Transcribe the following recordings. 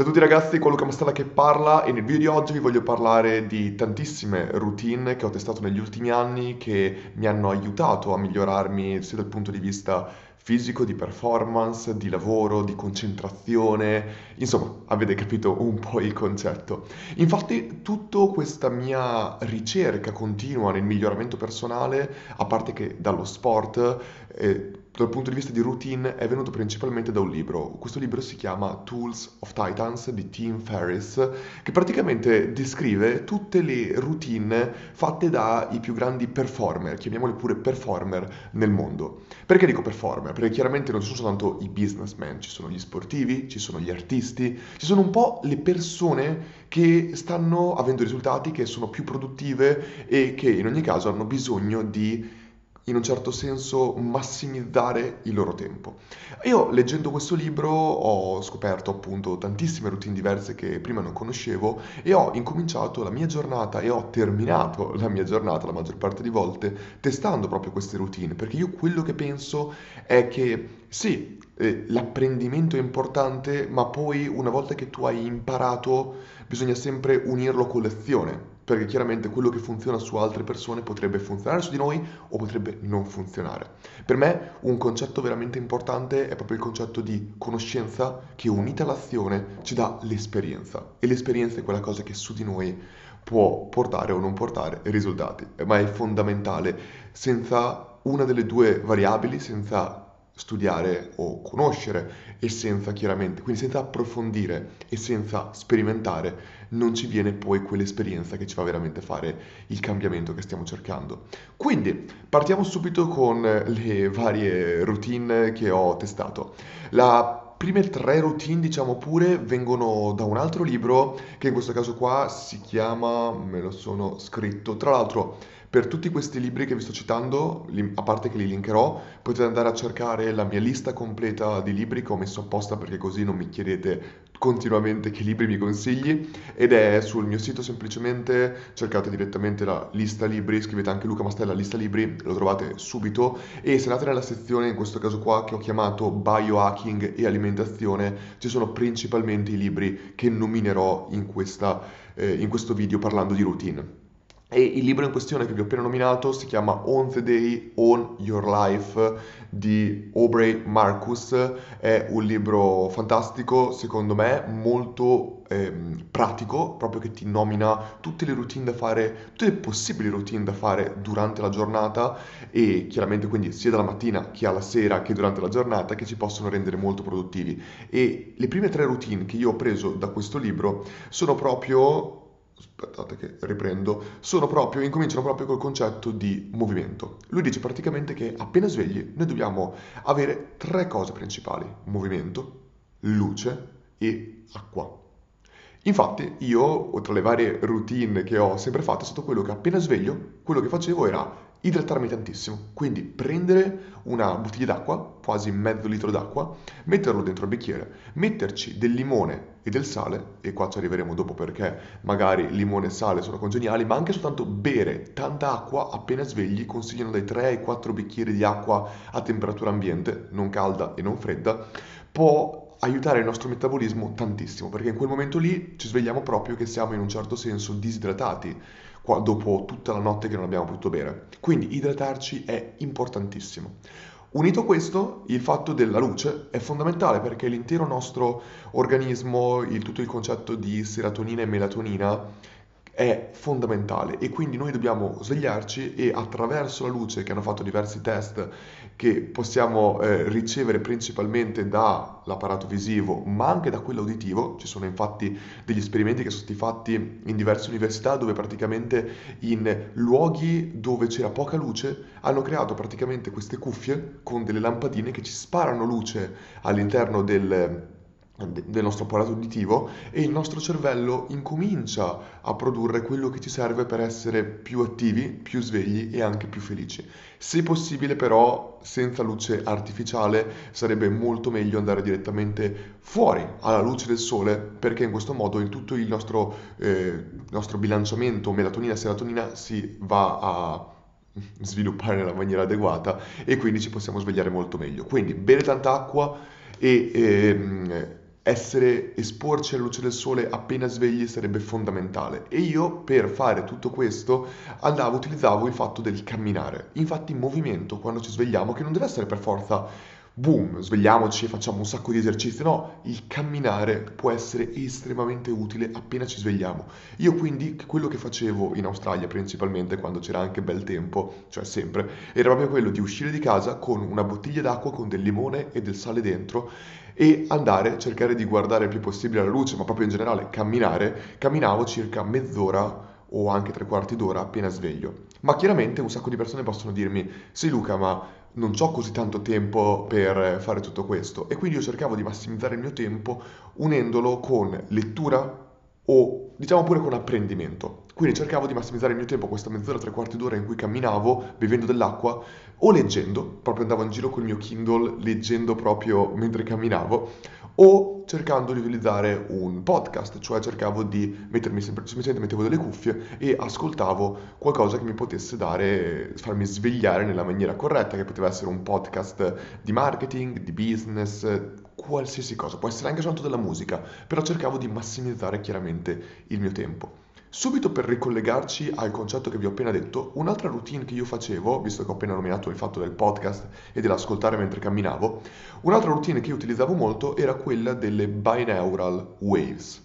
Ciao a tutti ragazzi, qua Luca Mastella che parla e nel video di oggi vi voglio parlare di tantissime routine che ho testato negli ultimi anni che mi hanno aiutato a migliorarmi sia dal punto di vista fisico, di performance, di lavoro, di concentrazione, insomma avete capito un po' il concetto. Infatti tutta questa mia ricerca continua nel miglioramento personale, a parte che dallo sport, eh, dal punto di vista di routine è venuto principalmente da un libro. Questo libro si chiama Tools of Titans di Tim Ferriss, che praticamente descrive tutte le routine fatte dai più grandi performer, chiamiamoli pure performer nel mondo. Perché dico performer? Perché chiaramente non ci sono soltanto i businessmen, ci sono gli sportivi, ci sono gli artisti, ci sono un po' le persone che stanno avendo risultati, che sono più produttive e che in ogni caso hanno bisogno di in un certo senso massimizzare il loro tempo. Io leggendo questo libro ho scoperto appunto tantissime routine diverse che prima non conoscevo e ho incominciato la mia giornata e ho terminato la mia giornata la maggior parte di volte testando proprio queste routine, perché io quello che penso è che sì, eh, l'apprendimento è importante, ma poi una volta che tu hai imparato bisogna sempre unirlo con l'azione perché chiaramente quello che funziona su altre persone potrebbe funzionare su di noi o potrebbe non funzionare. Per me un concetto veramente importante è proprio il concetto di conoscenza che unita all'azione ci dà l'esperienza e l'esperienza è quella cosa che su di noi può portare o non portare risultati, ma è fondamentale. Senza una delle due variabili, senza studiare o conoscere e senza chiaramente, quindi senza approfondire e senza sperimentare, non ci viene poi quell'esperienza che ci fa veramente fare il cambiamento che stiamo cercando. Quindi partiamo subito con le varie routine che ho testato. La prime tre routine, diciamo pure, vengono da un altro libro che in questo caso qua si chiama, me lo sono scritto, tra l'altro per tutti questi libri che vi sto citando, a parte che li linkerò, potete andare a cercare la mia lista completa di libri che ho messo apposta perché così non mi chiedete continuamente che libri mi consigli ed è sul mio sito semplicemente cercate direttamente la lista libri, scrivete anche Luca Mastella lista libri, lo trovate subito e se andate nella sezione in questo caso qua che ho chiamato biohacking e alimentazione ci sono principalmente i libri che nominerò in, questa, eh, in questo video parlando di routine. E il libro in questione che vi ho appena nominato si chiama On the Day, On Your Life di Aubrey Marcus. È un libro fantastico, secondo me, molto ehm, pratico, proprio che ti nomina tutte le routine da fare, tutte le possibili routine da fare durante la giornata e chiaramente quindi sia dalla mattina che alla sera che durante la giornata che ci possono rendere molto produttivi. E le prime tre routine che io ho preso da questo libro sono proprio aspettate che riprendo, sono proprio, incominciano proprio col concetto di movimento. Lui dice praticamente che appena svegli noi dobbiamo avere tre cose principali, movimento, luce e acqua. Infatti io, tra le varie routine che ho sempre fatto, è stato quello che appena sveglio, quello che facevo era idratarmi tantissimo, quindi prendere una bottiglia d'acqua, quasi mezzo litro d'acqua, metterlo dentro il bicchiere, metterci del limone e del sale, e qua ci arriveremo dopo perché magari limone e sale sono congeniali, ma anche soltanto bere tanta acqua appena svegli, consigliano dai 3 ai 4 bicchieri di acqua a temperatura ambiente, non calda e non fredda, può aiutare il nostro metabolismo tantissimo, perché in quel momento lì ci svegliamo proprio che siamo in un certo senso disidratati qua, dopo tutta la notte che non abbiamo potuto bere. Quindi idratarci è importantissimo. Unito a questo, il fatto della luce è fondamentale perché l'intero nostro organismo, il, tutto il concetto di serotonina e melatonina è fondamentale e quindi noi dobbiamo svegliarci e attraverso la luce che hanno fatto diversi test che possiamo eh, ricevere principalmente dall'apparato visivo ma anche da quello uditivo, ci sono infatti degli esperimenti che sono stati fatti in diverse università dove praticamente in luoghi dove c'era poca luce hanno creato praticamente queste cuffie con delle lampadine che ci sparano luce all'interno del del nostro apparato uditivo e il nostro cervello incomincia a produrre quello che ci serve per essere più attivi, più svegli e anche più felici. Se possibile però senza luce artificiale sarebbe molto meglio andare direttamente fuori alla luce del sole perché in questo modo in tutto il nostro, eh, nostro bilanciamento melatonina-serotonina si va a sviluppare nella maniera adeguata e quindi ci possiamo svegliare molto meglio. Quindi bere tanta acqua e... Ehm, essere esporci alla luce del sole appena svegli sarebbe fondamentale. E io per fare tutto questo andavo utilizzavo il fatto del camminare. Infatti movimento quando ci svegliamo che non deve essere per forza boom, svegliamoci e facciamo un sacco di esercizi. No, il camminare può essere estremamente utile appena ci svegliamo. Io quindi quello che facevo in Australia principalmente quando c'era anche bel tempo, cioè sempre, era proprio quello di uscire di casa con una bottiglia d'acqua con del limone e del sale dentro e andare, cercare di guardare il più possibile la luce, ma proprio in generale camminare. Camminavo circa mezz'ora o anche tre quarti d'ora appena sveglio. Ma chiaramente un sacco di persone possono dirmi, sì Luca, ma non ho così tanto tempo per fare tutto questo e quindi io cercavo di massimizzare il mio tempo unendolo con lettura o diciamo pure con apprendimento. Quindi cercavo di massimizzare il mio tempo, questa mezz'ora, tre quarti d'ora in cui camminavo, bevendo dell'acqua o leggendo, proprio andavo in giro col mio Kindle leggendo proprio mentre camminavo, o cercando di utilizzare un podcast, cioè cercavo di mettermi semplicemente mettevo delle cuffie e ascoltavo qualcosa che mi potesse dare, farmi svegliare nella maniera corretta, che poteva essere un podcast di marketing, di business, qualsiasi cosa, può essere anche soltanto della musica, però cercavo di massimizzare chiaramente il mio tempo. Subito per ricollegarci al concetto che vi ho appena detto, un'altra routine che io facevo, visto che ho appena nominato il fatto del podcast e dell'ascoltare mentre camminavo, un'altra routine che io utilizzavo molto era quella delle binaural waves.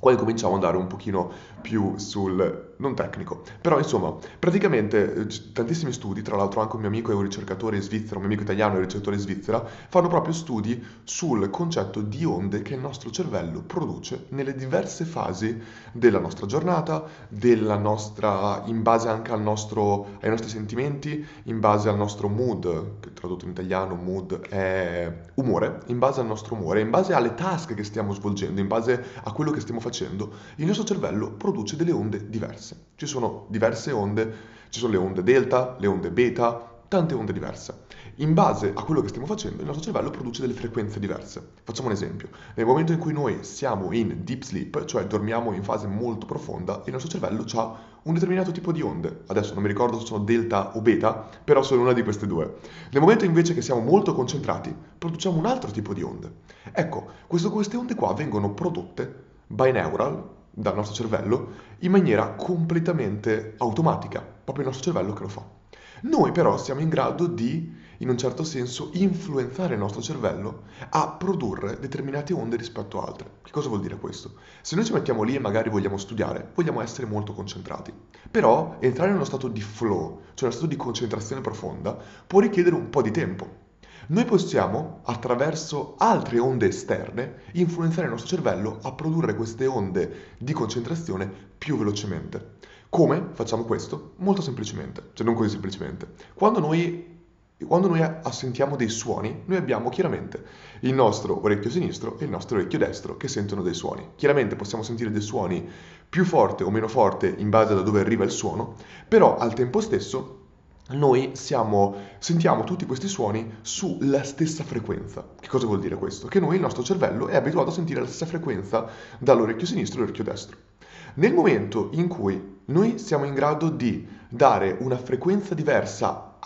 Qua incominciamo ad andare un pochino più sul non tecnico, però insomma, praticamente eh, tantissimi studi, tra l'altro anche un mio amico è un ricercatore svizzero, un mio amico italiano è un ricercatore svizzera, fanno proprio studi sul concetto di onde che il nostro cervello produce nelle diverse fasi della nostra giornata, della nostra, in base anche al nostro, ai nostri sentimenti, in base al nostro mood, che tradotto in italiano mood è umore, in base al nostro umore, in base alle task che stiamo svolgendo, in base a quello che stiamo facendo, il nostro cervello produce produce delle onde diverse. Ci sono diverse onde, ci sono le onde delta, le onde beta, tante onde diverse. In base a quello che stiamo facendo, il nostro cervello produce delle frequenze diverse. Facciamo un esempio. Nel momento in cui noi siamo in deep sleep, cioè dormiamo in fase molto profonda, il nostro cervello ha un determinato tipo di onde. Adesso non mi ricordo se sono delta o beta, però sono una di queste due. Nel momento invece che siamo molto concentrati, produciamo un altro tipo di onde. Ecco, questo, queste onde qua vengono prodotte binaural, dal nostro cervello in maniera completamente automatica, proprio il nostro cervello che lo fa. Noi però siamo in grado di, in un certo senso, influenzare il nostro cervello a produrre determinate onde rispetto a altre. Che cosa vuol dire questo? Se noi ci mettiamo lì e magari vogliamo studiare, vogliamo essere molto concentrati. Però entrare in uno stato di flow, cioè uno stato di concentrazione profonda, può richiedere un po' di tempo. Noi possiamo, attraverso altre onde esterne, influenzare il nostro cervello a produrre queste onde di concentrazione più velocemente. Come facciamo questo? Molto semplicemente, cioè non così semplicemente. Quando noi, quando noi assentiamo dei suoni, noi abbiamo chiaramente il nostro orecchio sinistro e il nostro orecchio destro che sentono dei suoni. Chiaramente possiamo sentire dei suoni più forte o meno forte in base da dove arriva il suono, però al tempo stesso noi siamo, sentiamo tutti questi suoni sulla stessa frequenza. Che cosa vuol dire questo? Che noi, il nostro cervello, è abituato a sentire la stessa frequenza dall'orecchio sinistro all'orecchio destro. Nel momento in cui noi siamo in grado di dare una frequenza diversa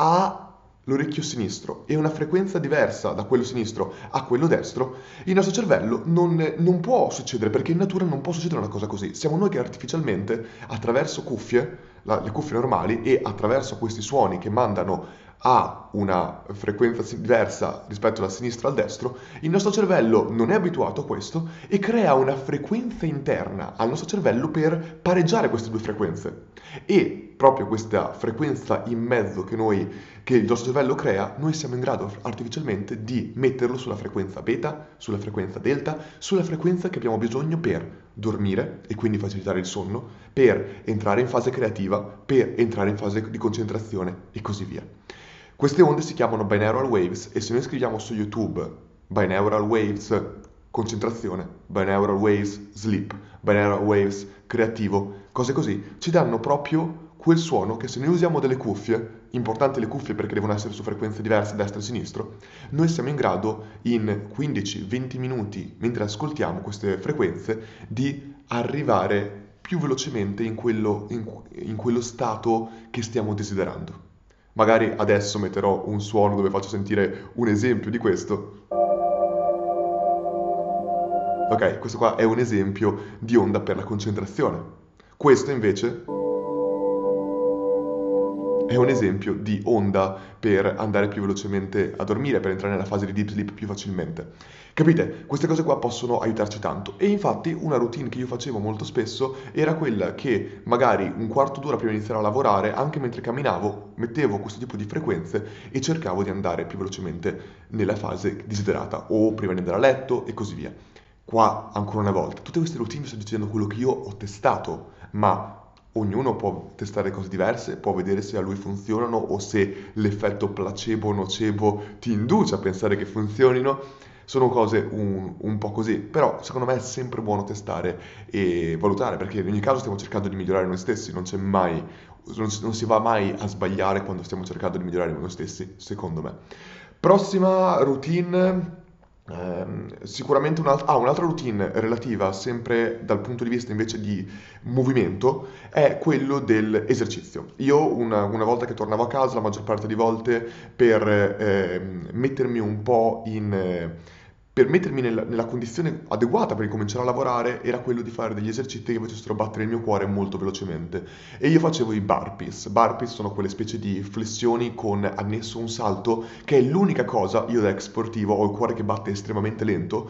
all'orecchio sinistro e una frequenza diversa da quello sinistro a quello destro, il nostro cervello non, non può succedere, perché in natura non può succedere una cosa così. Siamo noi che artificialmente, attraverso cuffie, la, le cuffie normali e attraverso questi suoni che mandano a una frequenza diversa rispetto alla sinistra al destro, il nostro cervello non è abituato a questo e crea una frequenza interna al nostro cervello per pareggiare queste due frequenze. E proprio questa frequenza in mezzo che, noi, che il nostro cervello crea, noi siamo in grado artificialmente di metterlo sulla frequenza beta, sulla frequenza delta, sulla frequenza che abbiamo bisogno per dormire e quindi facilitare il sonno, per entrare in fase creativa, per entrare in fase di concentrazione e così via. Queste onde si chiamano binaural waves e se noi scriviamo su YouTube binaural waves concentrazione, binaural waves sleep, binaural waves creativo, cose così, ci danno proprio quel suono che se noi usiamo delle cuffie, importanti le cuffie perché devono essere su frequenze diverse destra e sinistro, noi siamo in grado in 15-20 minuti, mentre ascoltiamo queste frequenze, di arrivare più velocemente in quello, in, in quello stato che stiamo desiderando. Magari adesso metterò un suono dove faccio sentire un esempio di questo. Ok, questo qua è un esempio di onda per la concentrazione. Questo invece è un esempio di onda per andare più velocemente a dormire, per entrare nella fase di deep sleep più facilmente. Capite? Queste cose qua possono aiutarci tanto. E infatti una routine che io facevo molto spesso era quella che magari un quarto d'ora prima di iniziare a lavorare, anche mentre camminavo, mettevo questo tipo di frequenze e cercavo di andare più velocemente nella fase desiderata, o prima di andare a letto e così via. Qua, ancora una volta, tutte queste routine vi sto dicendo quello che io ho testato, ma ognuno può testare cose diverse, può vedere se a lui funzionano o se l'effetto placebo nocebo ti induce a pensare che funzionino. Sono cose un, un, po' così, però secondo me è sempre buono testare e valutare, perché in ogni caso stiamo cercando di migliorare noi stessi, non c'è mai, non, non si va mai a sbagliare quando stiamo cercando di migliorare noi stessi, secondo me. Prossima routine Uh, sicuramente un'alt- ah, un'altra routine relativa sempre dal punto di vista invece di movimento è quello dell'esercizio. Io una, una volta che tornavo a casa, la maggior parte di volte per eh, mettermi un po' in... Eh, per mettermi nella, nella, condizione adeguata per ricominciare a lavorare era quello di fare degli esercizi che facessero battere il mio cuore molto velocemente. E io facevo i burpees. Burpees sono quelle specie di flessioni con annesso un salto, che è l'unica cosa, io da ex sportivo ho il cuore che batte estremamente lento,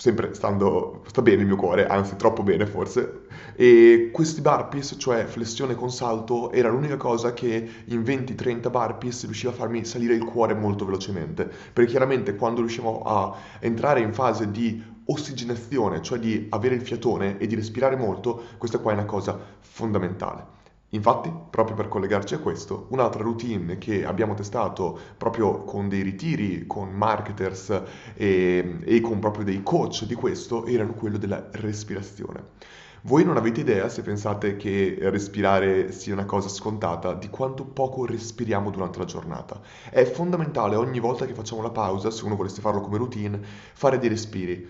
sempre stando, sta bene il mio cuore, anzi troppo bene forse, e questi burpees, cioè flessione con salto, era l'unica cosa che in 20-30 burpees riusciva a farmi salire il cuore molto velocemente, perché chiaramente quando riusciamo a entrare in fase di ossigenazione, cioè di avere il fiatone e di respirare molto, questa qua è una cosa fondamentale. Infatti, proprio per collegarci a questo, un'altra routine che abbiamo testato proprio con dei ritiri, con marketers e, e con proprio dei coach di questo, erano quello della respirazione. Voi non avete idea, se pensate che respirare sia una cosa scontata, di quanto poco respiriamo durante la giornata. È fondamentale ogni volta che facciamo la pausa, se uno volesse farlo come routine, fare dei respiri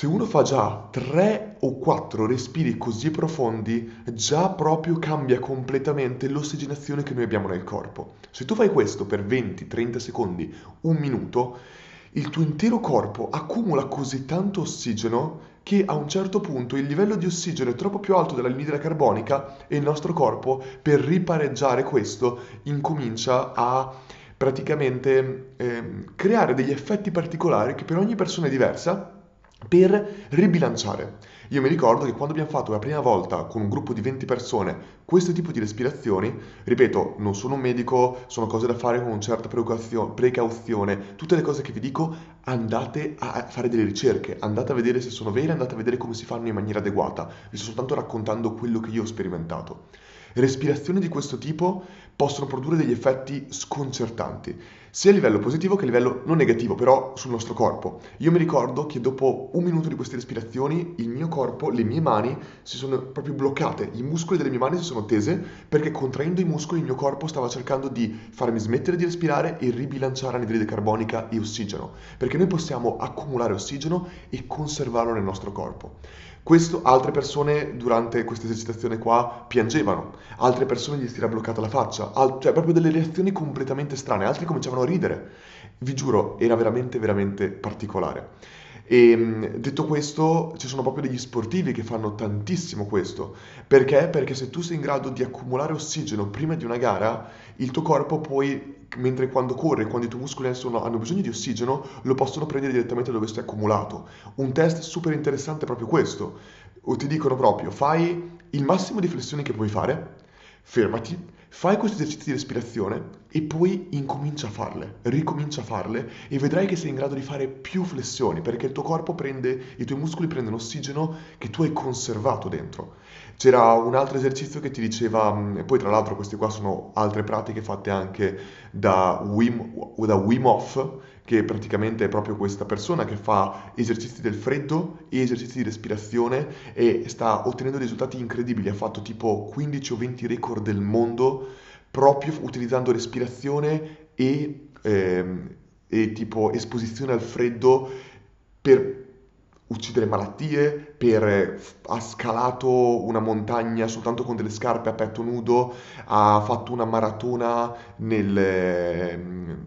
se uno fa già tre o quattro respiri così profondi, già proprio cambia completamente l'ossigenazione che noi abbiamo nel corpo. Se tu fai questo per 20-30 secondi, un minuto, il tuo intero corpo accumula così tanto ossigeno che a un certo punto il livello di ossigeno è troppo più alto dell'anidride carbonica e il nostro corpo, per ripareggiare questo, incomincia a praticamente eh, creare degli effetti particolari che per ogni persona è diversa per ribilanciare. Io mi ricordo che quando abbiamo fatto la prima volta con un gruppo di 20 persone questo tipo di respirazioni, ripeto, non sono un medico, sono cose da fare con una certa precauzione, tutte le cose che vi dico andate a fare delle ricerche, andate a vedere se sono vere, andate a vedere come si fanno in maniera adeguata, vi sto soltanto raccontando quello che io ho sperimentato. Respirazioni di questo tipo possono produrre degli effetti sconcertanti, sia a livello positivo che a livello non negativo, però sul nostro corpo. Io mi ricordo che dopo un minuto di queste respirazioni il mio corpo, le mie mani si sono proprio bloccate, i muscoli delle mie mani si sono tese perché contraendo i muscoli il mio corpo stava cercando di farmi smettere di respirare e ribilanciare anidride carbonica e ossigeno, perché noi possiamo accumulare ossigeno e conservarlo nel nostro corpo. Questo altre persone durante questa esercitazione qua piangevano, altre persone gli si era bloccata la faccia, al- cioè proprio delle reazioni completamente strane, altri cominciavano a ridere. Vi giuro, era veramente, veramente particolare. E detto questo, ci sono proprio degli sportivi che fanno tantissimo questo. Perché? Perché se tu sei in grado di accumulare ossigeno prima di una gara, il tuo corpo poi, mentre quando corre, quando i tuoi muscoli sono, hanno bisogno di ossigeno, lo possono prendere direttamente dove stai accumulato. Un test super interessante è proprio questo. O ti dicono proprio, fai il massimo di flessioni che puoi fare, fermati, Fai questi esercizi di respirazione e poi incomincia a farle, ricomincia a farle e vedrai che sei in grado di fare più flessioni perché il tuo corpo prende, i tuoi muscoli prendono ossigeno che tu hai conservato dentro. C'era un altro esercizio che ti diceva, mm, poi tra l'altro queste qua sono altre pratiche fatte anche da Wim, da Wim Hof, che praticamente è proprio questa persona che fa esercizi del freddo e esercizi di respirazione e sta ottenendo risultati incredibili. Ha fatto tipo 15 o 20 record del mondo proprio utilizzando respirazione e, ehm, e tipo esposizione al freddo per uccidere malattie, per ha scalato una montagna soltanto con delle scarpe a petto nudo, ha fatto una maratona nel,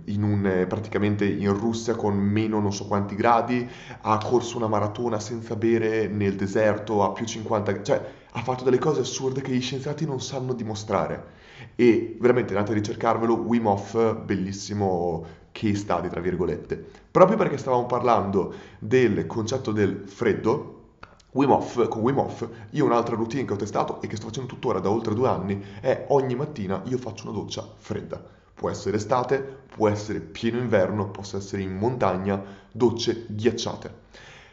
in un, praticamente in Russia con meno non so quanti gradi, ha corso una maratona senza bere nel deserto a più 50, cioè ha fatto delle cose assurde che gli scienziati non sanno dimostrare. E veramente andate a ricercarvelo, Wim Hof, bellissimo case study, tra virgolette. Proprio perché stavamo parlando del concetto del freddo, Wim Hof, con Wim Hof, io un'altra routine che ho testato e che sto facendo tuttora da oltre due anni è ogni mattina io faccio una doccia fredda. Può essere estate, può essere pieno inverno, posso essere in montagna, docce ghiacciate.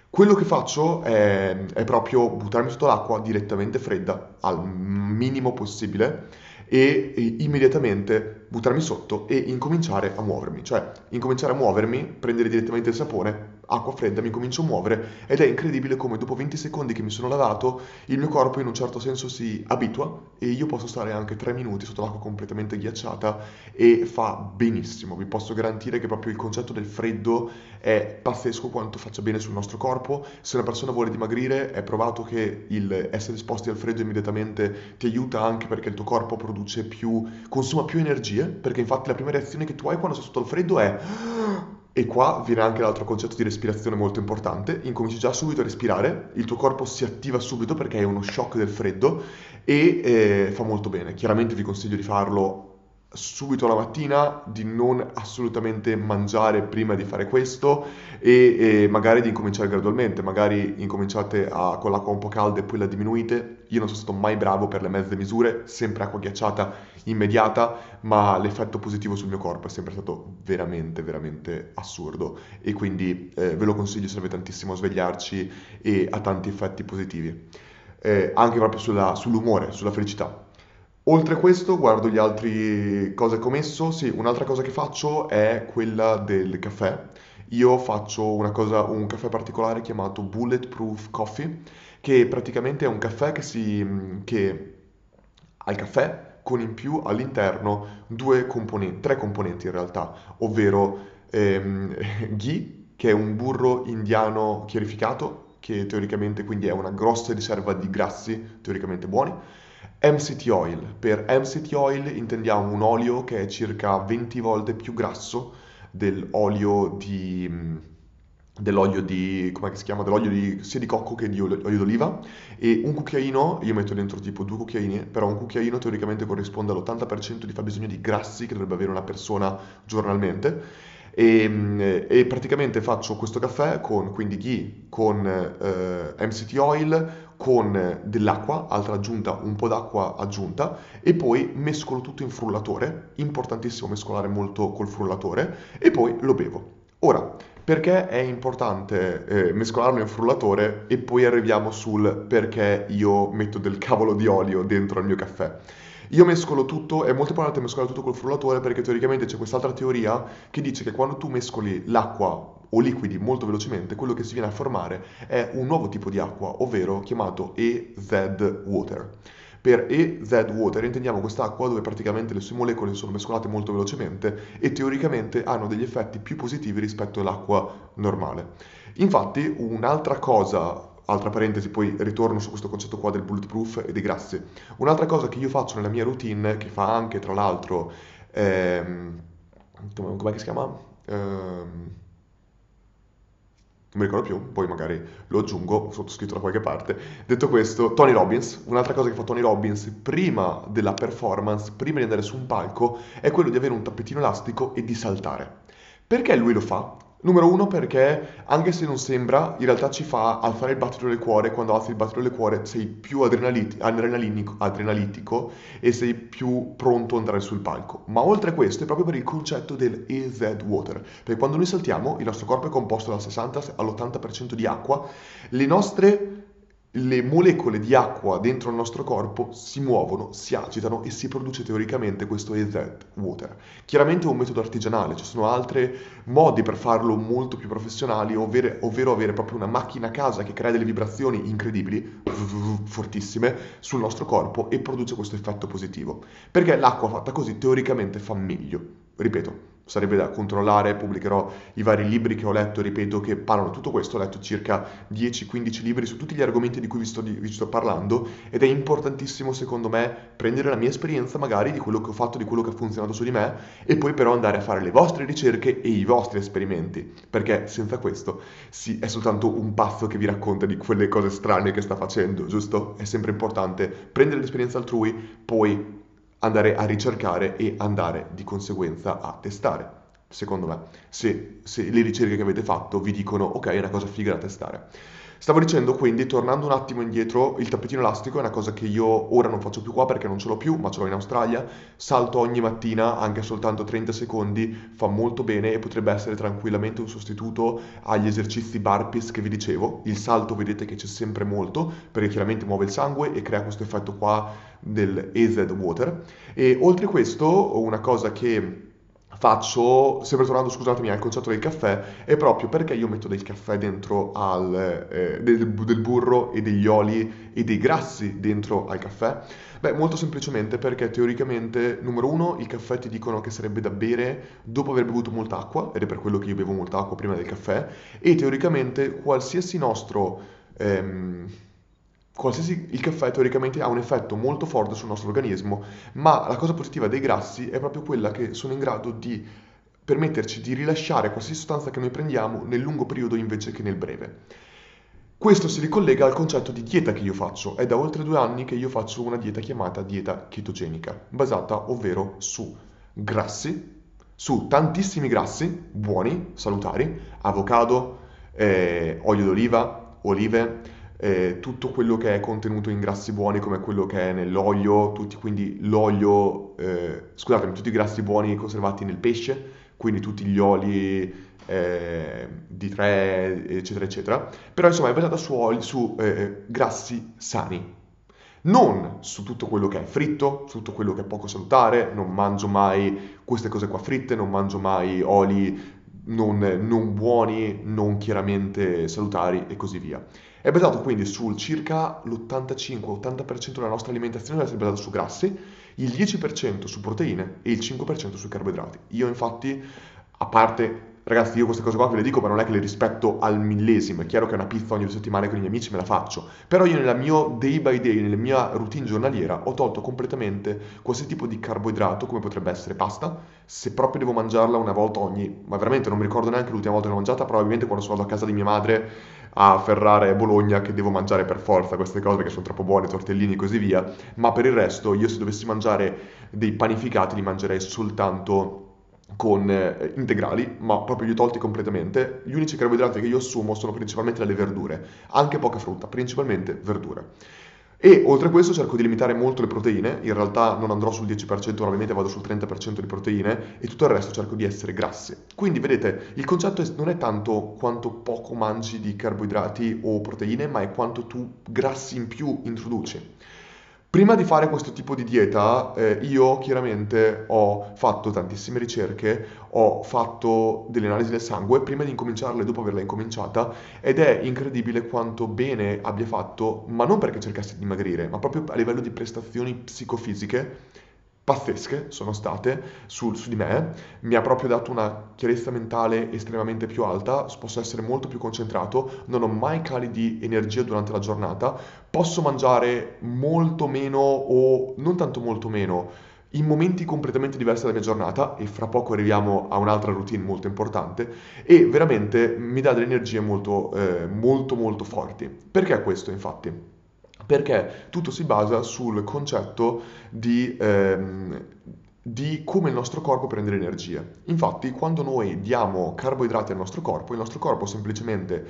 Quello che faccio è, è proprio buttarmi sotto l'acqua direttamente fredda, al minimo possibile, e, e immediatamente buttarmi sotto e incominciare a muovermi, cioè incominciare a muovermi, prendere direttamente il sapone, acqua fredda, mi comincio a muovere ed è incredibile come dopo 20 secondi che mi sono lavato il mio corpo in un certo senso si abitua e io posso stare anche 3 minuti sotto l'acqua completamente ghiacciata e fa benissimo. Vi posso garantire che proprio il concetto del freddo è pazzesco quanto faccia bene sul nostro corpo. Se una persona vuole dimagrire è provato che il essere esposti al freddo immediatamente ti aiuta anche perché il tuo corpo produce più, consuma più energie, perché infatti la prima reazione che tu hai quando sei sotto il freddo è e qua viene anche l'altro concetto di respirazione molto importante, incominci già subito a respirare, il tuo corpo si attiva subito perché è uno shock del freddo e eh, fa molto bene. Chiaramente vi consiglio di farlo subito la mattina, di non assolutamente mangiare prima di fare questo e, e magari di incominciare gradualmente, magari incominciate a, con l'acqua un po' calda e poi la diminuite. Io non sono stato mai bravo per le mezze misure, sempre acqua ghiacciata immediata, ma l'effetto positivo sul mio corpo è sempre stato veramente, veramente assurdo e quindi eh, ve lo consiglio, serve tantissimo a svegliarci e ha tanti effetti positivi, eh, anche proprio sulla, sull'umore, sulla felicità. Oltre a questo, guardo gli altri cose che ho messo. Sì, un'altra cosa che faccio è quella del caffè. Io faccio una cosa, un caffè particolare chiamato Bulletproof Coffee, che praticamente è un caffè che si... che ha il caffè con in più all'interno due componenti, tre componenti in realtà, ovvero ehm, ghee, che è un burro indiano chiarificato, che teoricamente quindi è una grossa riserva di grassi teoricamente buoni, MCT oil. Per MCT oil intendiamo un olio che è circa 20 volte più grasso dell'olio di dell'olio di, come si chiama, dell'olio di, sia di cocco che di olio, d'oliva. E un cucchiaino, io metto dentro tipo due cucchiaini, però un cucchiaino teoricamente corrisponde all'80% di fabbisogno di grassi che dovrebbe avere una persona giornalmente. E, e praticamente faccio questo caffè con quindi ghee, con eh, MCT oil, con dell'acqua, altra aggiunta, un po' d'acqua aggiunta e poi mescolo tutto in frullatore, importantissimo mescolare molto col frullatore e poi lo bevo. Ora, perché è importante eh, mescolarlo in frullatore e poi arriviamo sul perché io metto del cavolo di olio dentro al mio caffè? Io mescolo tutto, è molto importante mescolare tutto col frullatore perché teoricamente c'è quest'altra teoria che dice che quando tu mescoli l'acqua o liquidi molto velocemente, quello che si viene a formare è un nuovo tipo di acqua, ovvero chiamato EZ Water. Per EZ Water intendiamo quest'acqua dove praticamente le sue molecole sono mescolate molto velocemente e teoricamente hanno degli effetti più positivi rispetto all'acqua normale. Infatti un'altra cosa altra parentesi, poi ritorno su questo concetto qua del bulletproof e dei grassi. Un'altra cosa che io faccio nella mia routine, che fa anche tra l'altro, ehm, com'è che si chiama? Ehm, non mi ricordo più, poi magari lo aggiungo sottoscritto da qualche parte. Detto questo, Tony Robbins, un'altra cosa che fa Tony Robbins prima della performance, prima di andare su un palco, è quello di avere un tappetino elastico e di saltare. Perché lui lo fa? Numero uno perché anche se non sembra, in realtà ci fa alzare il battito del cuore, quando alzi il battito del cuore sei più adrenalitico e sei più pronto ad andare sul palco. Ma oltre a questo è proprio per il concetto del EZ Water, perché quando noi saltiamo il nostro corpo è composto dal 60 all'80% di acqua, le nostre le molecole di acqua dentro il nostro corpo si muovono, si agitano e si produce teoricamente questo EZ water. Chiaramente è un metodo artigianale, ci sono altri modi per farlo molto più professionali, ovvero, ovvero avere proprio una macchina a casa che crea delle vibrazioni incredibili, fortissime, sul nostro corpo e produce questo effetto positivo. Perché l'acqua fatta così teoricamente fa meglio. Ripeto, sarebbe da controllare, pubblicherò i vari libri che ho letto, ripeto, che parlano di tutto questo, ho letto circa 10-15 libri su tutti gli argomenti di cui vi sto, vi sto, parlando ed è importantissimo secondo me prendere la mia esperienza magari di quello che ho fatto, di quello che ha funzionato su di me e poi però andare a fare le vostre ricerche e i vostri esperimenti, perché senza questo sì, è soltanto un pazzo che vi racconta di quelle cose strane che sta facendo, giusto? È sempre importante prendere l'esperienza altrui, poi andare a ricercare e andare di conseguenza a testare. Secondo me, se, se le ricerche che avete fatto vi dicono ok, è una cosa figa da testare. Stavo dicendo quindi, tornando un attimo indietro, il tappetino elastico è una cosa che io ora non faccio più qua perché non ce l'ho più, ma ce l'ho in Australia. Salto ogni mattina, anche soltanto 30 secondi, fa molto bene e potrebbe essere tranquillamente un sostituto agli esercizi burpees che vi dicevo. Il salto vedete che c'è sempre molto, perché chiaramente muove il sangue e crea questo effetto qua del AZ water. E oltre questo, una cosa che faccio, sempre tornando scusatemi al concetto del caffè, è proprio perché io metto del caffè dentro al, eh, del, del, burro e degli oli e dei grassi dentro al caffè? Beh, molto semplicemente perché teoricamente, numero uno, i caffè ti dicono che sarebbe da bere dopo aver bevuto molta acqua, ed è per quello che io bevo molta acqua prima del caffè, e teoricamente qualsiasi nostro... Ehm, qualsiasi, il caffè teoricamente ha un effetto molto forte sul nostro organismo, ma la cosa positiva dei grassi è proprio quella che sono in grado di permetterci di rilasciare qualsiasi sostanza che noi prendiamo nel lungo periodo invece che nel breve. Questo si ricollega al concetto di dieta che io faccio. È da oltre due anni che io faccio una dieta chiamata dieta chetogenica, basata ovvero su grassi, su tantissimi grassi buoni, salutari, avocado, eh, olio d'oliva, olive, eh, tutto quello che è contenuto in grassi buoni come quello che è nell'olio, tutti, quindi l'olio, eh, scusatemi, tutti i grassi buoni conservati nel pesce, quindi tutti gli oli eh, di tre, eccetera, eccetera. Però insomma è basata su, oli, su eh, grassi sani, non su tutto quello che è fritto, su tutto quello che è poco salutare, non mangio mai queste cose qua fritte, non mangio mai oli non, non buoni, non chiaramente salutari e così via. È basato quindi sul circa l'85-80% della nostra alimentazione deve essere basata su grassi, il 10% su proteine e il 5% sui carboidrati. Io infatti, a parte Ragazzi, io queste cose qua ve le dico, ma non è che le rispetto al millesimo. È chiaro che una pizza ogni due settimane con i miei amici me la faccio. Però io nella mio day by day, nella mia routine giornaliera, ho tolto completamente qualsiasi tipo di carboidrato, come potrebbe essere pasta. Se proprio devo mangiarla una volta ogni... Ma veramente non mi ricordo neanche l'ultima volta che l'ho mangiata, probabilmente quando sono andato a casa di mia madre a Ferrara e Bologna che devo mangiare per forza queste cose perché sono troppo buone, tortellini e così via. Ma per il resto, io se dovessi mangiare dei panificati li mangerei soltanto con eh, integrali, ma proprio li ho tolti completamente. Gli unici carboidrati che io assumo sono principalmente le verdure, anche poca frutta, principalmente verdure. E oltre a questo cerco di limitare molto le proteine, in realtà non andrò sul 10%, probabilmente vado sul 30% di proteine e tutto il resto cerco di essere grassi. Quindi vedete, il concetto non è tanto quanto poco mangi di carboidrati o proteine, ma è quanto tu grassi in più introduci. Prima di fare questo tipo di dieta, eh, io chiaramente ho fatto tantissime ricerche, ho fatto delle analisi del sangue prima di incominciarla e dopo averla incominciata ed è incredibile quanto bene abbia fatto, ma non perché cercassi di dimagrire, ma proprio a livello di prestazioni psicofisiche pazzesche sono state su, su, di me, mi ha proprio dato una chiarezza mentale estremamente più alta, posso essere molto più concentrato, non ho mai cali di energia durante la giornata, posso mangiare molto meno o non tanto molto meno in momenti completamente diversi dalla mia giornata e fra poco arriviamo a un'altra routine molto importante e veramente mi dà delle energie molto eh, molto molto forti. Perché questo infatti? Perché tutto si basa sul concetto di, ehm, di come il nostro corpo prende l'energia. Infatti, quando noi diamo carboidrati al nostro corpo, il nostro corpo semplicemente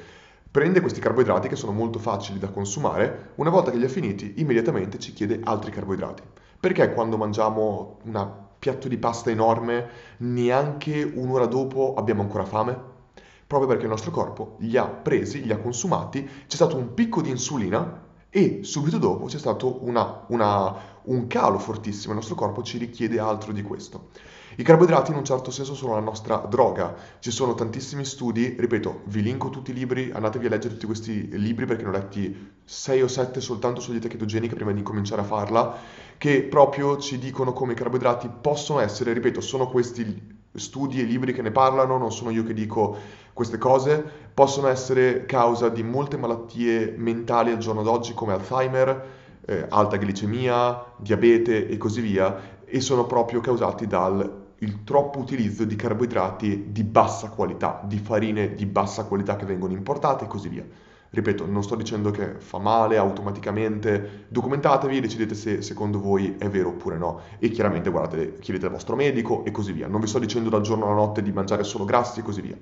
prende questi carboidrati che sono molto facili da consumare, una volta che li ha finiti, immediatamente ci chiede altri carboidrati. Perché quando mangiamo un piatto di pasta enorme, neanche un'ora dopo abbiamo ancora fame? Proprio perché il nostro corpo li ha presi, li ha consumati, c'è stato un picco di insulina e subito dopo c'è stato una, una, un calo fortissimo, il nostro corpo ci richiede altro di questo. I carboidrati in un certo senso sono la nostra droga, ci sono tantissimi studi, ripeto, vi linko tutti i libri, andatevi a leggere tutti questi libri perché ne ho letti 6 o 7 soltanto sulla dieta chetogenica prima di cominciare a farla, che proprio ci dicono come i carboidrati possono essere, ripeto, sono questi studi e libri che ne parlano, non sono io che dico queste cose, possono essere causa di molte malattie mentali al giorno d'oggi come Alzheimer, eh, alta glicemia, diabete e così via, e sono proprio causati dal troppo utilizzo di carboidrati di bassa qualità, di farine di bassa qualità che vengono importate e così via. Ripeto, non sto dicendo che fa male automaticamente, documentatevi e decidete se secondo voi è vero oppure no. E chiaramente guardate, chiedete al vostro medico e così via. Non vi sto dicendo dal giorno alla notte di mangiare solo grassi e così via.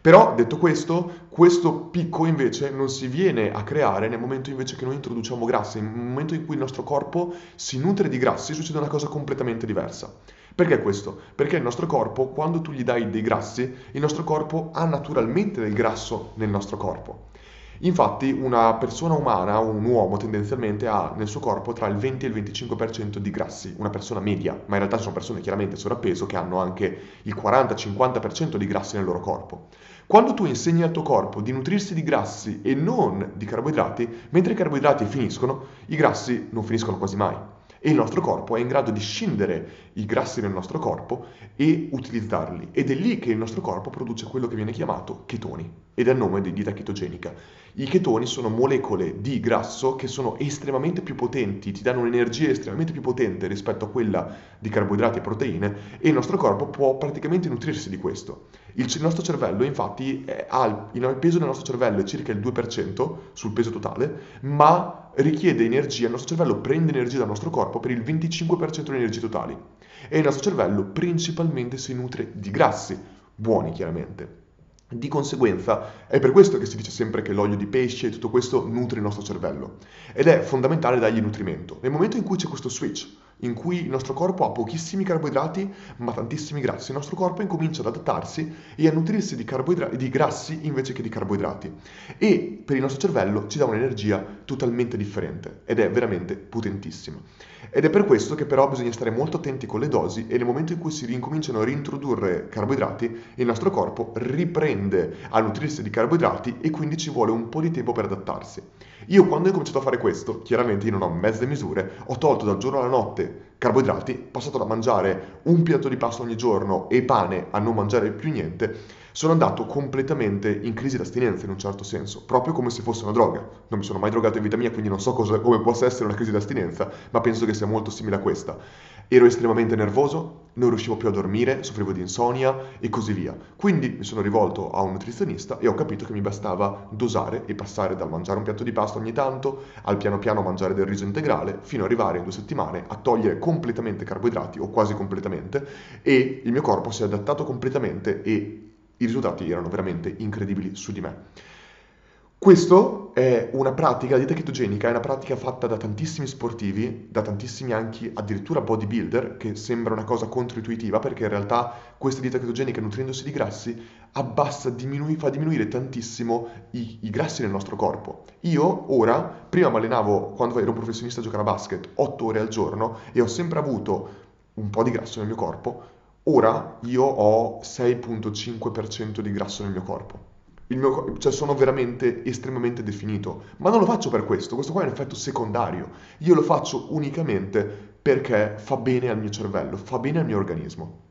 Però, detto questo, questo picco invece non si viene a creare nel momento invece che noi introduciamo grassi, nel momento in cui il nostro corpo si nutre di grassi, succede una cosa completamente diversa. Perché questo? Perché il nostro corpo, quando tu gli dai dei grassi, il nostro corpo ha naturalmente del grasso nel nostro corpo. Infatti una persona umana, un uomo tendenzialmente ha nel suo corpo tra il 20 e il 25% di grassi, una persona media, ma in realtà sono persone chiaramente sovrappeso che hanno anche il 40-50% di grassi nel loro corpo. Quando tu insegni al tuo corpo di nutrirsi di grassi e non di carboidrati, mentre i carboidrati finiscono, i grassi non finiscono quasi mai e il nostro corpo è in grado di scindere i grassi nel nostro corpo e utilizzarli. Ed è lì che il nostro corpo produce quello che viene chiamato chetoni ed è il nome di dieta chetogenica. I chetoni sono molecole di grasso che sono estremamente più potenti, ti danno un'energia estremamente più potente rispetto a quella di carboidrati e proteine e il nostro corpo può praticamente nutrirsi di questo. Il, nostro cervello infatti ha il, il peso del nostro cervello è circa il 2% sul peso totale, ma richiede energia, il nostro cervello prende energia dal nostro corpo per il 25% delle energie totali e il nostro cervello principalmente si nutre di grassi, buoni chiaramente. Di conseguenza è per questo che si dice sempre che l'olio di pesce e tutto questo nutre il nostro cervello ed è fondamentale dargli nutrimento. Nel momento in cui c'è questo switch, in cui il nostro corpo ha pochissimi carboidrati ma tantissimi grassi, il nostro corpo incomincia ad adattarsi e a nutrirsi di, di grassi invece che di carboidrati e per il nostro cervello ci dà un'energia totalmente differente ed è veramente potentissima. Ed è per questo che però bisogna stare molto attenti con le dosi e nel momento in cui si incominciano a reintrodurre carboidrati, il nostro corpo riprende a nutrirsi di carboidrati e quindi ci vuole un po' di tempo per adattarsi. Io quando ho cominciato a fare questo, chiaramente io non ho mezze misure, ho tolto dal giorno alla notte carboidrati, passato da mangiare un piatto di pasta ogni giorno e pane a non mangiare più niente, sono andato completamente in crisi d'astinenza in un certo senso, proprio come se fosse una droga. Non mi sono mai drogato in vita mia, quindi non so cosa, come possa essere una crisi d'astinenza, ma penso che sia molto simile a questa. Ero estremamente nervoso, non riuscivo più a dormire, soffrivo di insonnia e così via. Quindi mi sono rivolto a un nutrizionista e ho capito che mi bastava dosare e passare dal mangiare un piatto di pasta ogni tanto al piano piano mangiare del riso integrale fino ad arrivare in due settimane a togliere completamente carboidrati o quasi completamente e il mio corpo si è adattato completamente e i risultati erano veramente incredibili su di me. Questo è una pratica, la dieta chetogenica è una pratica fatta da tantissimi sportivi, da tantissimi anche addirittura bodybuilder, che sembra una cosa controintuitiva perché in realtà questa dieta chetogenica nutrendosi di grassi abbassa, diminui, fa diminuire tantissimo i, i, grassi nel nostro corpo. Io ora, prima mi allenavo quando ero un professionista a giocare a basket 8 ore al giorno e ho sempre avuto un po' di grasso nel mio corpo, Ora io ho 6.5% di grasso nel mio corpo. Mio, cioè sono veramente estremamente definito, ma non lo faccio per questo, questo qua è un effetto secondario. Io lo faccio unicamente perché fa bene al mio cervello, fa bene al mio organismo.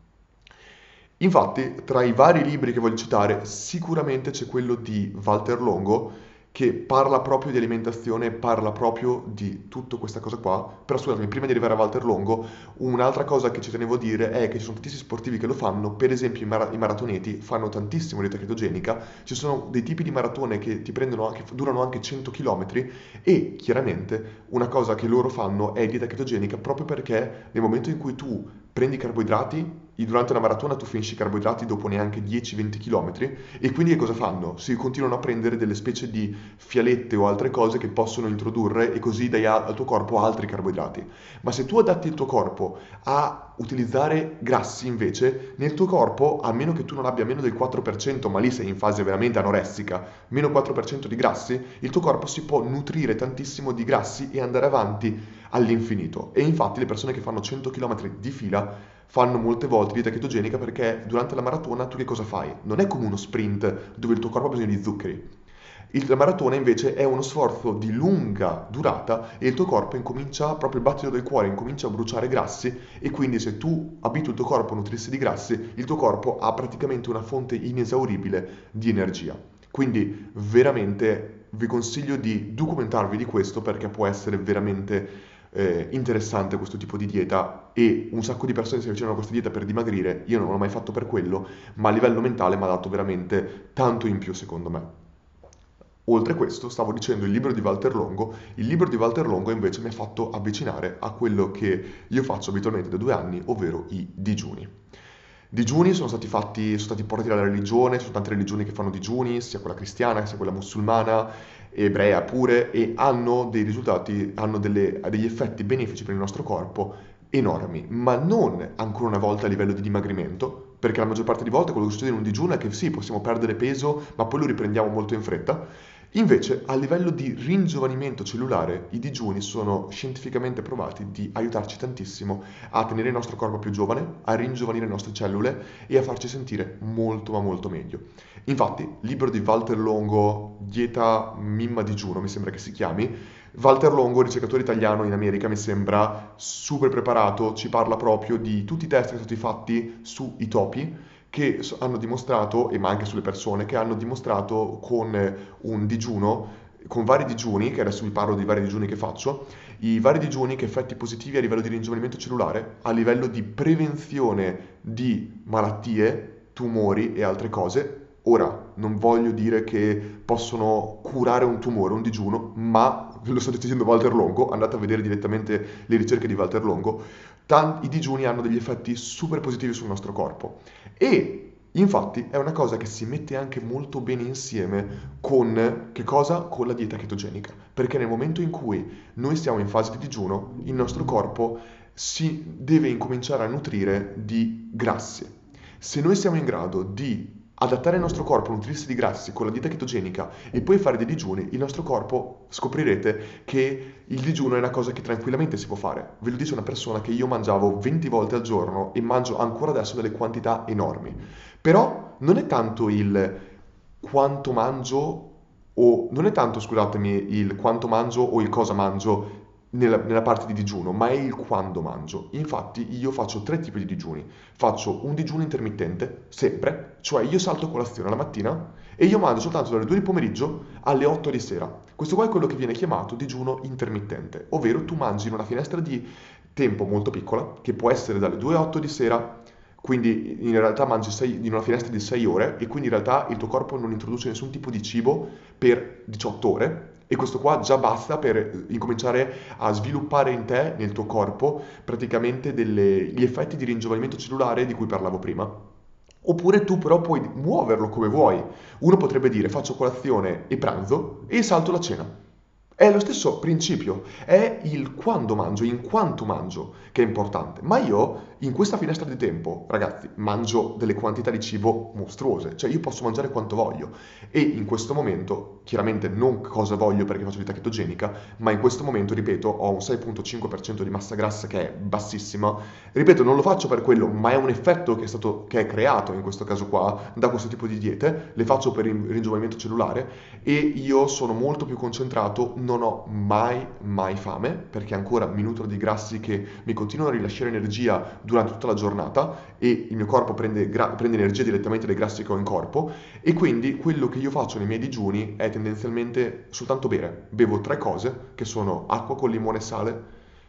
Infatti, tra i vari libri che voglio citare, sicuramente c'è quello di Walter Longo che parla proprio di alimentazione, parla proprio di tutta questa cosa qua. Però scusami, prima di arrivare a Walter Longo, un'altra cosa che ci tenevo a dire è che ci sono tantissimi sportivi che lo fanno, per esempio i, mar- i maratoneti fanno tantissimo dieta chetogenica, ci sono dei tipi di maratone che ti prendono anche, durano anche 100 km e chiaramente una cosa che loro fanno è dieta chetogenica proprio perché nel momento in cui tu prendi carboidrati, durante una maratona tu finisci i carboidrati dopo neanche 10-20 km e quindi che cosa fanno? Si continuano a prendere delle specie di fialette o altre cose che possono introdurre e così dai al tuo corpo altri carboidrati. Ma se tu adatti il tuo corpo a utilizzare grassi invece, nel tuo corpo, a meno che tu non abbia meno del 4%, ma lì sei in fase veramente anoressica, meno 4% di grassi, il tuo corpo si può nutrire tantissimo di grassi e andare avanti all'infinito. E infatti le persone che fanno 100 km di fila fanno molte volte dieta chetogenica perché durante la maratona tu che cosa fai? Non è come uno sprint dove il tuo corpo ha bisogno di zuccheri. La maratona invece è uno sforzo di lunga durata e il tuo corpo incomincia, proprio il battito del cuore incomincia a bruciare grassi e quindi se tu abitui il tuo corpo a nutrirsi di grassi, il tuo corpo ha praticamente una fonte inesauribile di energia. Quindi veramente vi consiglio di documentarvi di questo perché può essere veramente eh, interessante questo tipo di dieta e un sacco di persone si avvicinano a questa dieta per dimagrire, io non l'ho mai fatto per quello, ma a livello mentale mi ha dato veramente tanto in più secondo me. Oltre a questo, stavo dicendo il libro di Walter Longo, il libro di Walter Longo invece mi ha fatto avvicinare a quello che io faccio abitualmente da due anni, ovvero i digiuni. Digiuni sono stati fatti, sono stati portati dalla religione, ci sono tante religioni che fanno digiuni, sia quella cristiana, sia quella musulmana, ebrea pure, e hanno dei risultati, hanno delle, degli effetti benefici per il nostro corpo enormi, ma non ancora una volta a livello di dimagrimento, perché la maggior parte di volte quello che succede in un digiuno è che sì, possiamo perdere peso, ma poi lo riprendiamo molto in fretta. Invece, a livello di ringiovanimento cellulare, i digiuni sono scientificamente provati di aiutarci tantissimo a tenere il nostro corpo più giovane, a ringiovanire le nostre cellule e a farci sentire molto ma molto meglio. Infatti, libro di Walter Longo, Dieta Mimma digiuno, mi sembra che si chiami, Walter Longo, ricercatore italiano in America, mi sembra super preparato, ci parla proprio di tutti i test che sono stati fatti sui topi che hanno dimostrato, e ma anche sulle persone, che hanno dimostrato con un digiuno con vari digiuni, che adesso vi parlo dei vari digiuni che faccio, i vari digiuni che effetti positivi a livello di ringiovanimento cellulare, a livello di prevenzione di malattie, tumori e altre cose, Ora, non voglio dire che possono curare un tumore, un digiuno, ma lo sto dicendo Walter Longo, andate a vedere direttamente le ricerche di Walter Longo, i digiuni hanno degli effetti super positivi sul nostro corpo. E infatti è una cosa che si mette anche molto bene insieme con che cosa? Con la dieta chetogenica. Perché nel momento in cui noi siamo in fase di digiuno, il nostro corpo si deve incominciare a nutrire di grassi. Se noi siamo in grado di adattare il nostro corpo a nutrirsi di grassi con la dieta chetogenica e poi fare dei digiuni, il nostro corpo scoprirete che il digiuno è una cosa che tranquillamente si può fare. Ve lo dice una persona che io mangiavo 20 volte al giorno e mangio ancora adesso delle quantità enormi. Però non è tanto il quanto mangio o non è tanto, scusatemi, il quanto mangio o il cosa mangio nella, nella, parte di digiuno, ma è il quando mangio. Infatti io faccio tre tipi di digiuni. Faccio un digiuno intermittente, sempre, cioè io salto colazione la mattina e io mangio soltanto dalle 2 di pomeriggio alle 8 di sera. Questo qua è quello che viene chiamato digiuno intermittente, ovvero tu mangi in una finestra di tempo molto piccola, che può essere dalle 2 alle 8 di sera quindi in realtà mangi sei, in una finestra di 6 ore e quindi in realtà il tuo corpo non introduce nessun tipo di cibo per 18 ore e questo qua già basta per incominciare a sviluppare in te, nel tuo corpo, praticamente delle, gli effetti di ringiovanimento cellulare di cui parlavo prima. Oppure tu però puoi muoverlo come vuoi. Uno potrebbe dire faccio colazione e pranzo e salto la cena. È lo stesso principio, è il quando mangio, in quanto mangio che è importante. Ma io in questa finestra di tempo, ragazzi, mangio delle quantità di cibo mostruose, cioè io posso mangiare quanto voglio. E in questo momento, chiaramente non cosa voglio perché faccio dieta chetogenica, ma in questo momento, ripeto, ho un 6.5% di massa grassa che è bassissima. Ripeto, non lo faccio per quello, ma è un effetto che è stato che è creato in questo caso qua da questo tipo di diete, le faccio per il ringiovanimento cellulare e io sono molto più concentrato, non ho mai mai fame perché ancora mi nutro di grassi che mi continuano a rilasciare energia durante tutta la giornata e il mio corpo prende, gra- prende energia direttamente dai grassi che ho in corpo e quindi quello che io faccio nei miei digiuni è tendenzialmente soltanto bere. Bevo tre cose che sono acqua con limone e sale,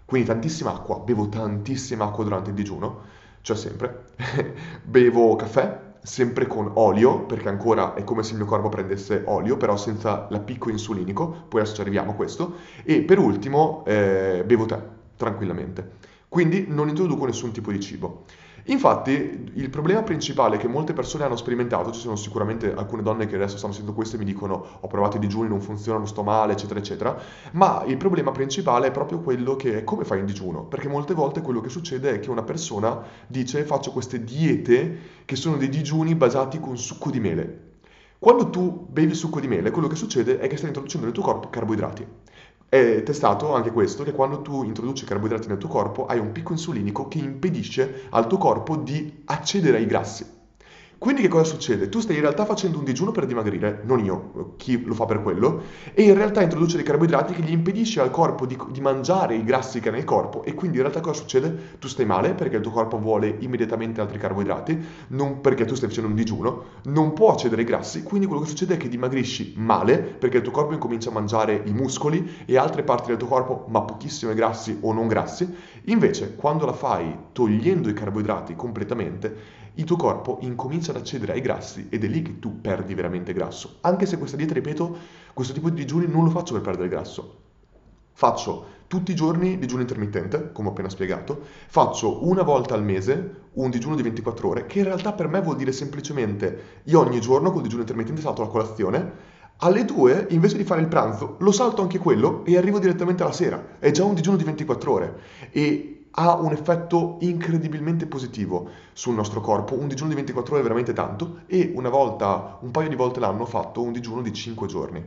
quindi tantissima acqua, bevo tantissima acqua durante il digiuno, cioè sempre. bevo caffè, sempre con olio, perché ancora è come se il mio corpo prendesse olio, però senza l'appicco insulinico, poi adesso ci arriviamo a questo. E per ultimo eh, bevo tè, tranquillamente. Quindi non introduco nessun tipo di cibo. Infatti, il problema principale che molte persone hanno sperimentato, ci sono sicuramente alcune donne che adesso stanno sentendo questo e mi dicono ho provato i digiuni, non funzionano, sto male, eccetera, eccetera, ma il problema principale è proprio quello che come fai in digiuno? Perché molte volte quello che succede è che una persona dice faccio queste diete che sono dei digiuni basati con succo di mele. Quando tu bevi succo di mele, quello che succede è che stai introducendo nel tuo corpo carboidrati. È testato anche questo che quando tu introduci carboidrati nel tuo corpo hai un picco insulinico che impedisce al tuo corpo di accedere ai grassi. Quindi che cosa succede? Tu stai in realtà facendo un digiuno per dimagrire, non io, chi lo fa per quello, e in realtà introduce dei carboidrati che gli impedisce al corpo di, di mangiare i grassi che ha nel corpo e quindi in realtà cosa succede? Tu stai male perché il tuo corpo vuole immediatamente altri carboidrati, non perché tu stai facendo un digiuno, non può accedere ai grassi, quindi quello che succede è che dimagrisci male perché il tuo corpo incomincia a mangiare i muscoli e altre parti del tuo corpo, ma pochissime grassi o non grassi. Invece, quando la fai togliendo i carboidrati completamente, il tuo corpo incomincia ad accedere ai grassi ed è lì che tu perdi veramente grasso. Anche se questa dieta, ripeto, questo tipo di digiuni non lo faccio per perdere grasso. Faccio tutti i giorni digiuno intermittente, come ho appena spiegato, faccio una volta al mese un digiuno di 24 ore, che in realtà per me vuol dire semplicemente io ogni giorno col digiuno intermittente salto la colazione, alle 2 invece di fare il pranzo lo salto anche quello e arrivo direttamente alla sera. È già un digiuno di 24 ore e ha un effetto incredibilmente positivo sul nostro corpo. Un digiuno di 24 ore è veramente tanto e una volta, un paio di volte l'anno ho fatto un digiuno di 5 giorni.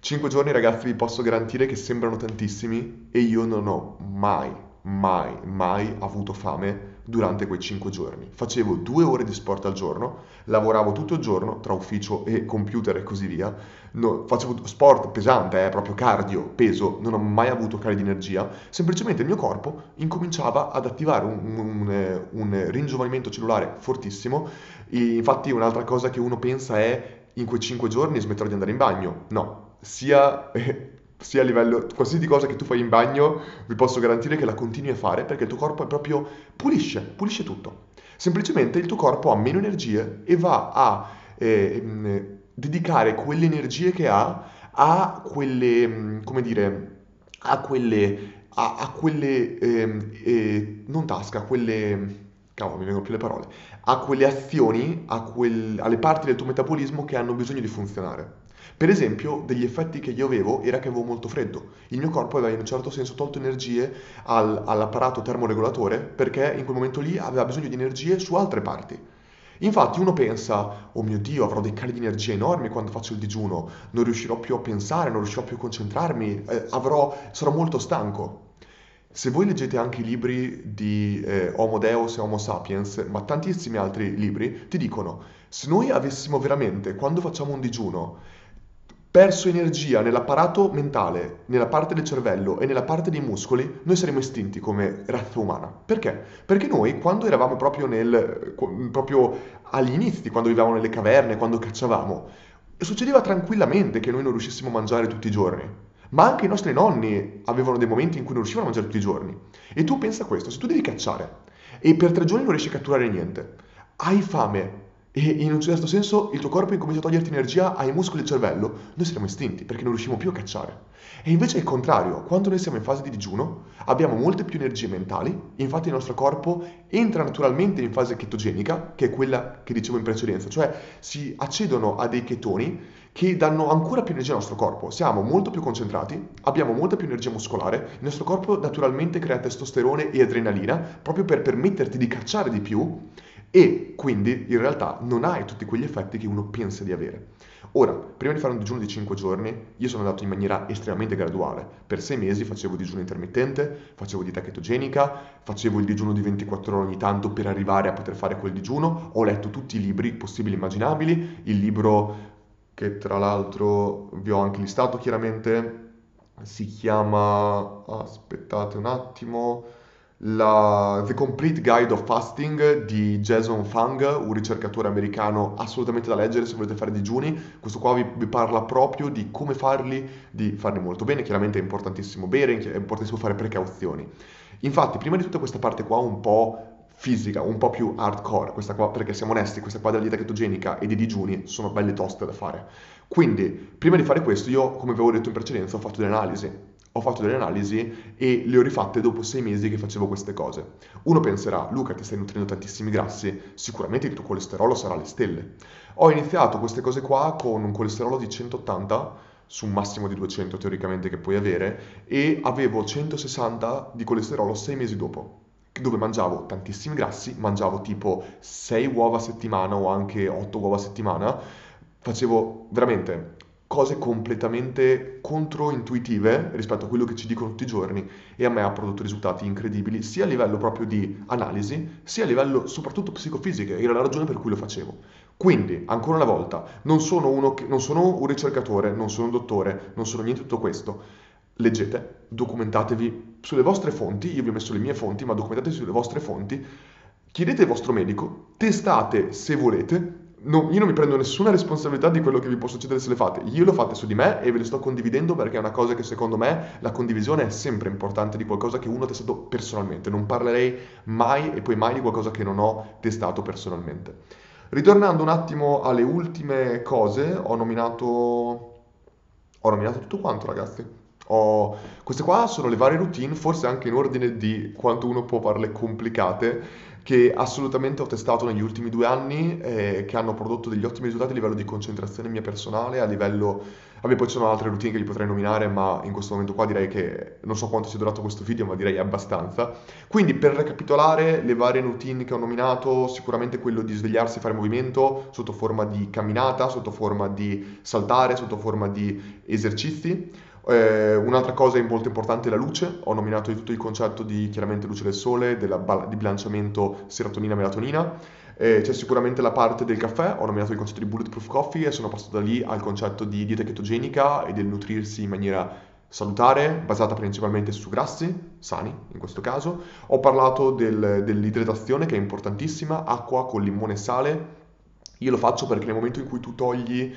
5 giorni ragazzi vi posso garantire che sembrano tantissimi e io non ho mai, mai, mai avuto fame durante quei 5 giorni. Facevo due ore di sport al giorno, lavoravo tutto il giorno tra ufficio e computer e così via. No, facevo sport pesante, eh, proprio cardio, peso, non ho mai avuto cali di energia. Semplicemente il mio corpo incominciava ad attivare un, un, un ringiovanimento cellulare fortissimo. E infatti un'altra cosa che uno pensa è in quei 5 giorni smetterò di andare in bagno. No, sia sia a livello, qualsiasi cosa che tu fai in bagno, vi posso garantire che la continui a fare perché il tuo corpo è proprio, pulisce, pulisce tutto. Semplicemente il tuo corpo ha meno energie e va a eh, dedicare quelle energie che ha a quelle, come dire, a quelle, a, a quelle, eh, eh, non tasca, a quelle, cavolo mi vengono più le parole, a quelle azioni, a quel, alle parti del tuo metabolismo che hanno bisogno di funzionare. Per esempio, degli effetti che io avevo era che avevo molto freddo. Il mio corpo aveva in un certo senso tolto energie al, all'apparato termoregolatore perché in quel momento lì aveva bisogno di energie su altre parti. Infatti uno pensa, oh mio Dio, avrò dei cali di energia enormi quando faccio il digiuno, non riuscirò più a pensare, non riuscirò più a concentrarmi, eh, avrò, sarò molto stanco. Se voi leggete anche i libri di eh, Homo Deus e Homo Sapiens, ma tantissimi altri libri, ti dicono, se noi avessimo veramente, quando facciamo un digiuno, perso energia nell'apparato mentale, nella parte del cervello e nella parte dei muscoli, noi saremmo estinti come razza umana. Perché? Perché noi, quando eravamo proprio, nel, proprio agli inizi, quando vivevamo nelle caverne, quando cacciavamo, succedeva tranquillamente che noi non riuscissimo a mangiare tutti i giorni. Ma anche i nostri nonni avevano dei momenti in cui non riuscivano a mangiare tutti i giorni. E tu pensa a questo, se tu devi cacciare e per tre giorni non riesci a catturare niente, hai fame, e in un certo senso il tuo corpo incomincia a toglierti energia ai muscoli del cervello, noi saremo estinti perché non riusciamo più a cacciare. E invece è il contrario, quando noi siamo in fase di digiuno abbiamo molte più energie mentali, infatti il nostro corpo entra naturalmente in fase chetogenica, che è quella che dicevo in precedenza, cioè si accedono a dei chetoni che danno ancora più energia al nostro corpo. Siamo molto più concentrati, abbiamo molta più energia muscolare, il nostro corpo naturalmente crea testosterone e adrenalina proprio per permetterti di cacciare di più e quindi in realtà non hai tutti quegli effetti che uno pensa di avere. Ora, prima di fare un digiuno di 5 giorni, io sono andato in maniera estremamente graduale. Per 6 mesi facevo digiuno intermittente, facevo dieta chetogenica, facevo il digiuno di 24 ore ogni tanto per arrivare a poter fare quel digiuno. Ho letto tutti i libri possibili e immaginabili, il libro che tra l'altro vi ho anche listato chiaramente, si chiama... aspettate un attimo la The Complete Guide of Fasting di Jason Fung, un ricercatore americano assolutamente da leggere se volete fare digiuni. Questo qua vi, vi, parla proprio di come farli, di farli molto bene. Chiaramente è importantissimo bere, è importantissimo fare precauzioni. Infatti, prima di tutta questa parte qua un po' fisica, un po' più hardcore, questa qua, perché siamo onesti, questa qua della dieta chetogenica e dei digiuni sono belle toste da fare. Quindi, prima di fare questo, io, come avevo detto in precedenza, ho fatto delle analisi ho fatto delle analisi e le ho rifatte dopo sei mesi che facevo queste cose. Uno penserà, Luca, ti stai nutrendo tantissimi grassi, sicuramente il tuo colesterolo sarà alle stelle. Ho iniziato queste cose qua con un colesterolo di 180 su un massimo di 200 teoricamente che puoi avere e avevo 160 di colesterolo sei mesi dopo dove mangiavo tantissimi grassi, mangiavo tipo 6 uova a settimana o anche 8 uova a settimana, facevo veramente cose completamente controintuitive rispetto a quello che ci dicono tutti i giorni e a me ha prodotto risultati incredibili sia a livello proprio di analisi sia a livello soprattutto psicofisico era la ragione per cui lo facevo Quindi, ancora una volta, non sono, che, non sono un ricercatore, non sono un dottore, non sono niente di tutto questo. Leggete, documentatevi sulle vostre fonti, io vi ho messo le mie fonti, ma documentatevi sulle vostre fonti, chiedete al vostro medico, testate se volete, No, io non mi prendo nessuna responsabilità di quello che vi può succedere se le fate. Io lo fate su di me e ve le sto condividendo perché è una cosa che secondo me la condivisione è sempre importante di qualcosa che uno ha testato personalmente. Non parlerei mai e poi mai di qualcosa che non ho testato personalmente. Ritornando un attimo alle ultime cose, ho nominato... Ho nominato tutto quanto, ragazzi. Ho... Queste qua sono le varie routine, forse anche in ordine di quanto uno può farle complicate che assolutamente ho testato negli ultimi due anni e che hanno prodotto degli ottimi risultati a livello di concentrazione mia personale, a livello... Vabbè, poi ci sono altre routine che vi potrei nominare, ma in questo momento qua direi che non so quanto sia durato questo video, ma direi abbastanza. Quindi per recapitolare le varie routine che ho nominato, sicuramente quello di svegliarsi e fare movimento sotto forma di camminata, sotto forma di saltare, sotto forma di esercizi. Eh, un'altra cosa molto importante è la luce, ho nominato tutto il concetto di chiaramente luce del sole, della, di bilanciamento serotonina-melatonina, eh, c'è sicuramente la parte del caffè, ho nominato il concetto di bulletproof coffee e sono passato da lì al concetto di dieta chetogenica e del nutrirsi in maniera salutare, basata principalmente su grassi, sani in questo caso. Ho parlato del, dell'idratazione che è importantissima, acqua con limone e sale. Io lo faccio perché nel momento in cui tu togli,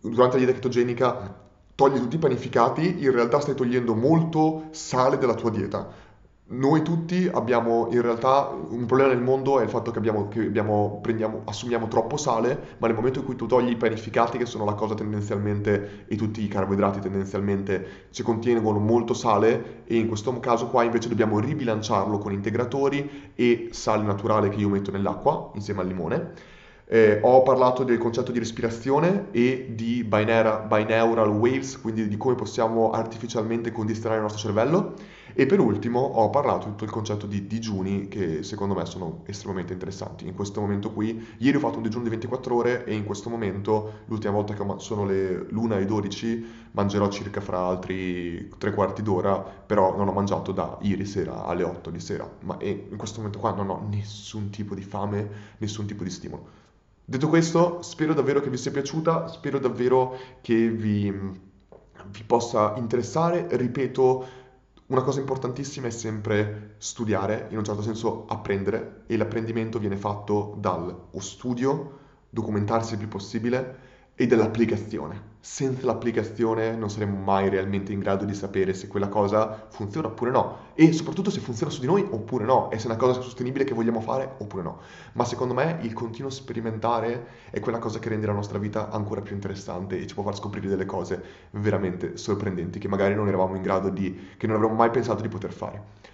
durante la dieta chetogenica, togli tutti i panificati, in realtà stai togliendo molto sale dalla tua dieta. Noi tutti abbiamo in realtà un problema nel mondo è il fatto che, abbiamo, che abbiamo, prendiamo, assumiamo troppo sale, ma nel momento in cui tu togli i panificati, che sono la cosa tendenzialmente, e tutti i carboidrati tendenzialmente ci contengono molto sale, e in questo caso qua invece dobbiamo ribilanciarlo con integratori e sale naturale che io metto nell'acqua insieme al limone eh, ho parlato del concetto di respirazione e di binaural, binaural waves, quindi di come possiamo artificialmente condizionare il nostro cervello. E per ultimo ho parlato di tutto il concetto di digiuni che secondo me sono estremamente interessanti. In questo momento qui, ieri ho fatto un digiuno di 24 ore e in questo momento, l'ultima volta che sono le l'1 e 12, mangerò circa fra altri tre quarti d'ora, però non ho mangiato da ieri sera alle 8 di sera. Ma in questo momento qua non ho nessun tipo di fame, nessun tipo di stimolo. Detto questo, spero davvero che vi sia piaciuta, spero davvero che vi, vi possa interessare. Ripeto, una cosa importantissima è sempre studiare, in un certo senso apprendere, e l'apprendimento viene fatto dal studio, documentarsi il più possibile e dall'applicazione. Senza l'applicazione non saremo mai realmente in grado di sapere se quella cosa funziona oppure no e soprattutto se funziona su di noi oppure no e se è una cosa sostenibile che vogliamo fare oppure no. Ma secondo me il continuo sperimentare è quella cosa che rende la nostra vita ancora più interessante e ci può far scoprire delle cose veramente sorprendenti che magari non eravamo in grado di, che non avremmo mai pensato di poter fare.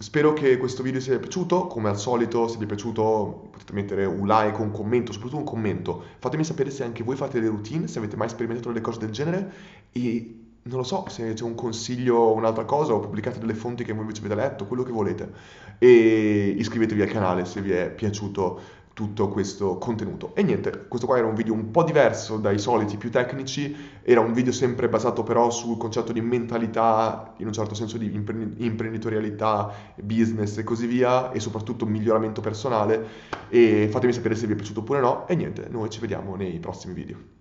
Spero che questo video vi sia piaciuto, come al solito se vi è piaciuto potete mettere un like, un commento, soprattutto un commento. Fatemi sapere se anche voi fate le routine, se avete mai sperimentato delle cose del genere e non lo so, se c'è un consiglio o un'altra cosa o pubblicate delle fonti che voi invece avete letto, quello che volete. E iscrivetevi al canale se vi è piaciuto tutto questo contenuto. E niente, questo qua era un video un po' diverso dai soliti più tecnici, era un video sempre basato però sul concetto di mentalità, in un certo senso di imprenditorialità, business e così via, e soprattutto miglioramento personale. E fatemi sapere se vi è piaciuto oppure no. E niente, noi ci vediamo nei prossimi video.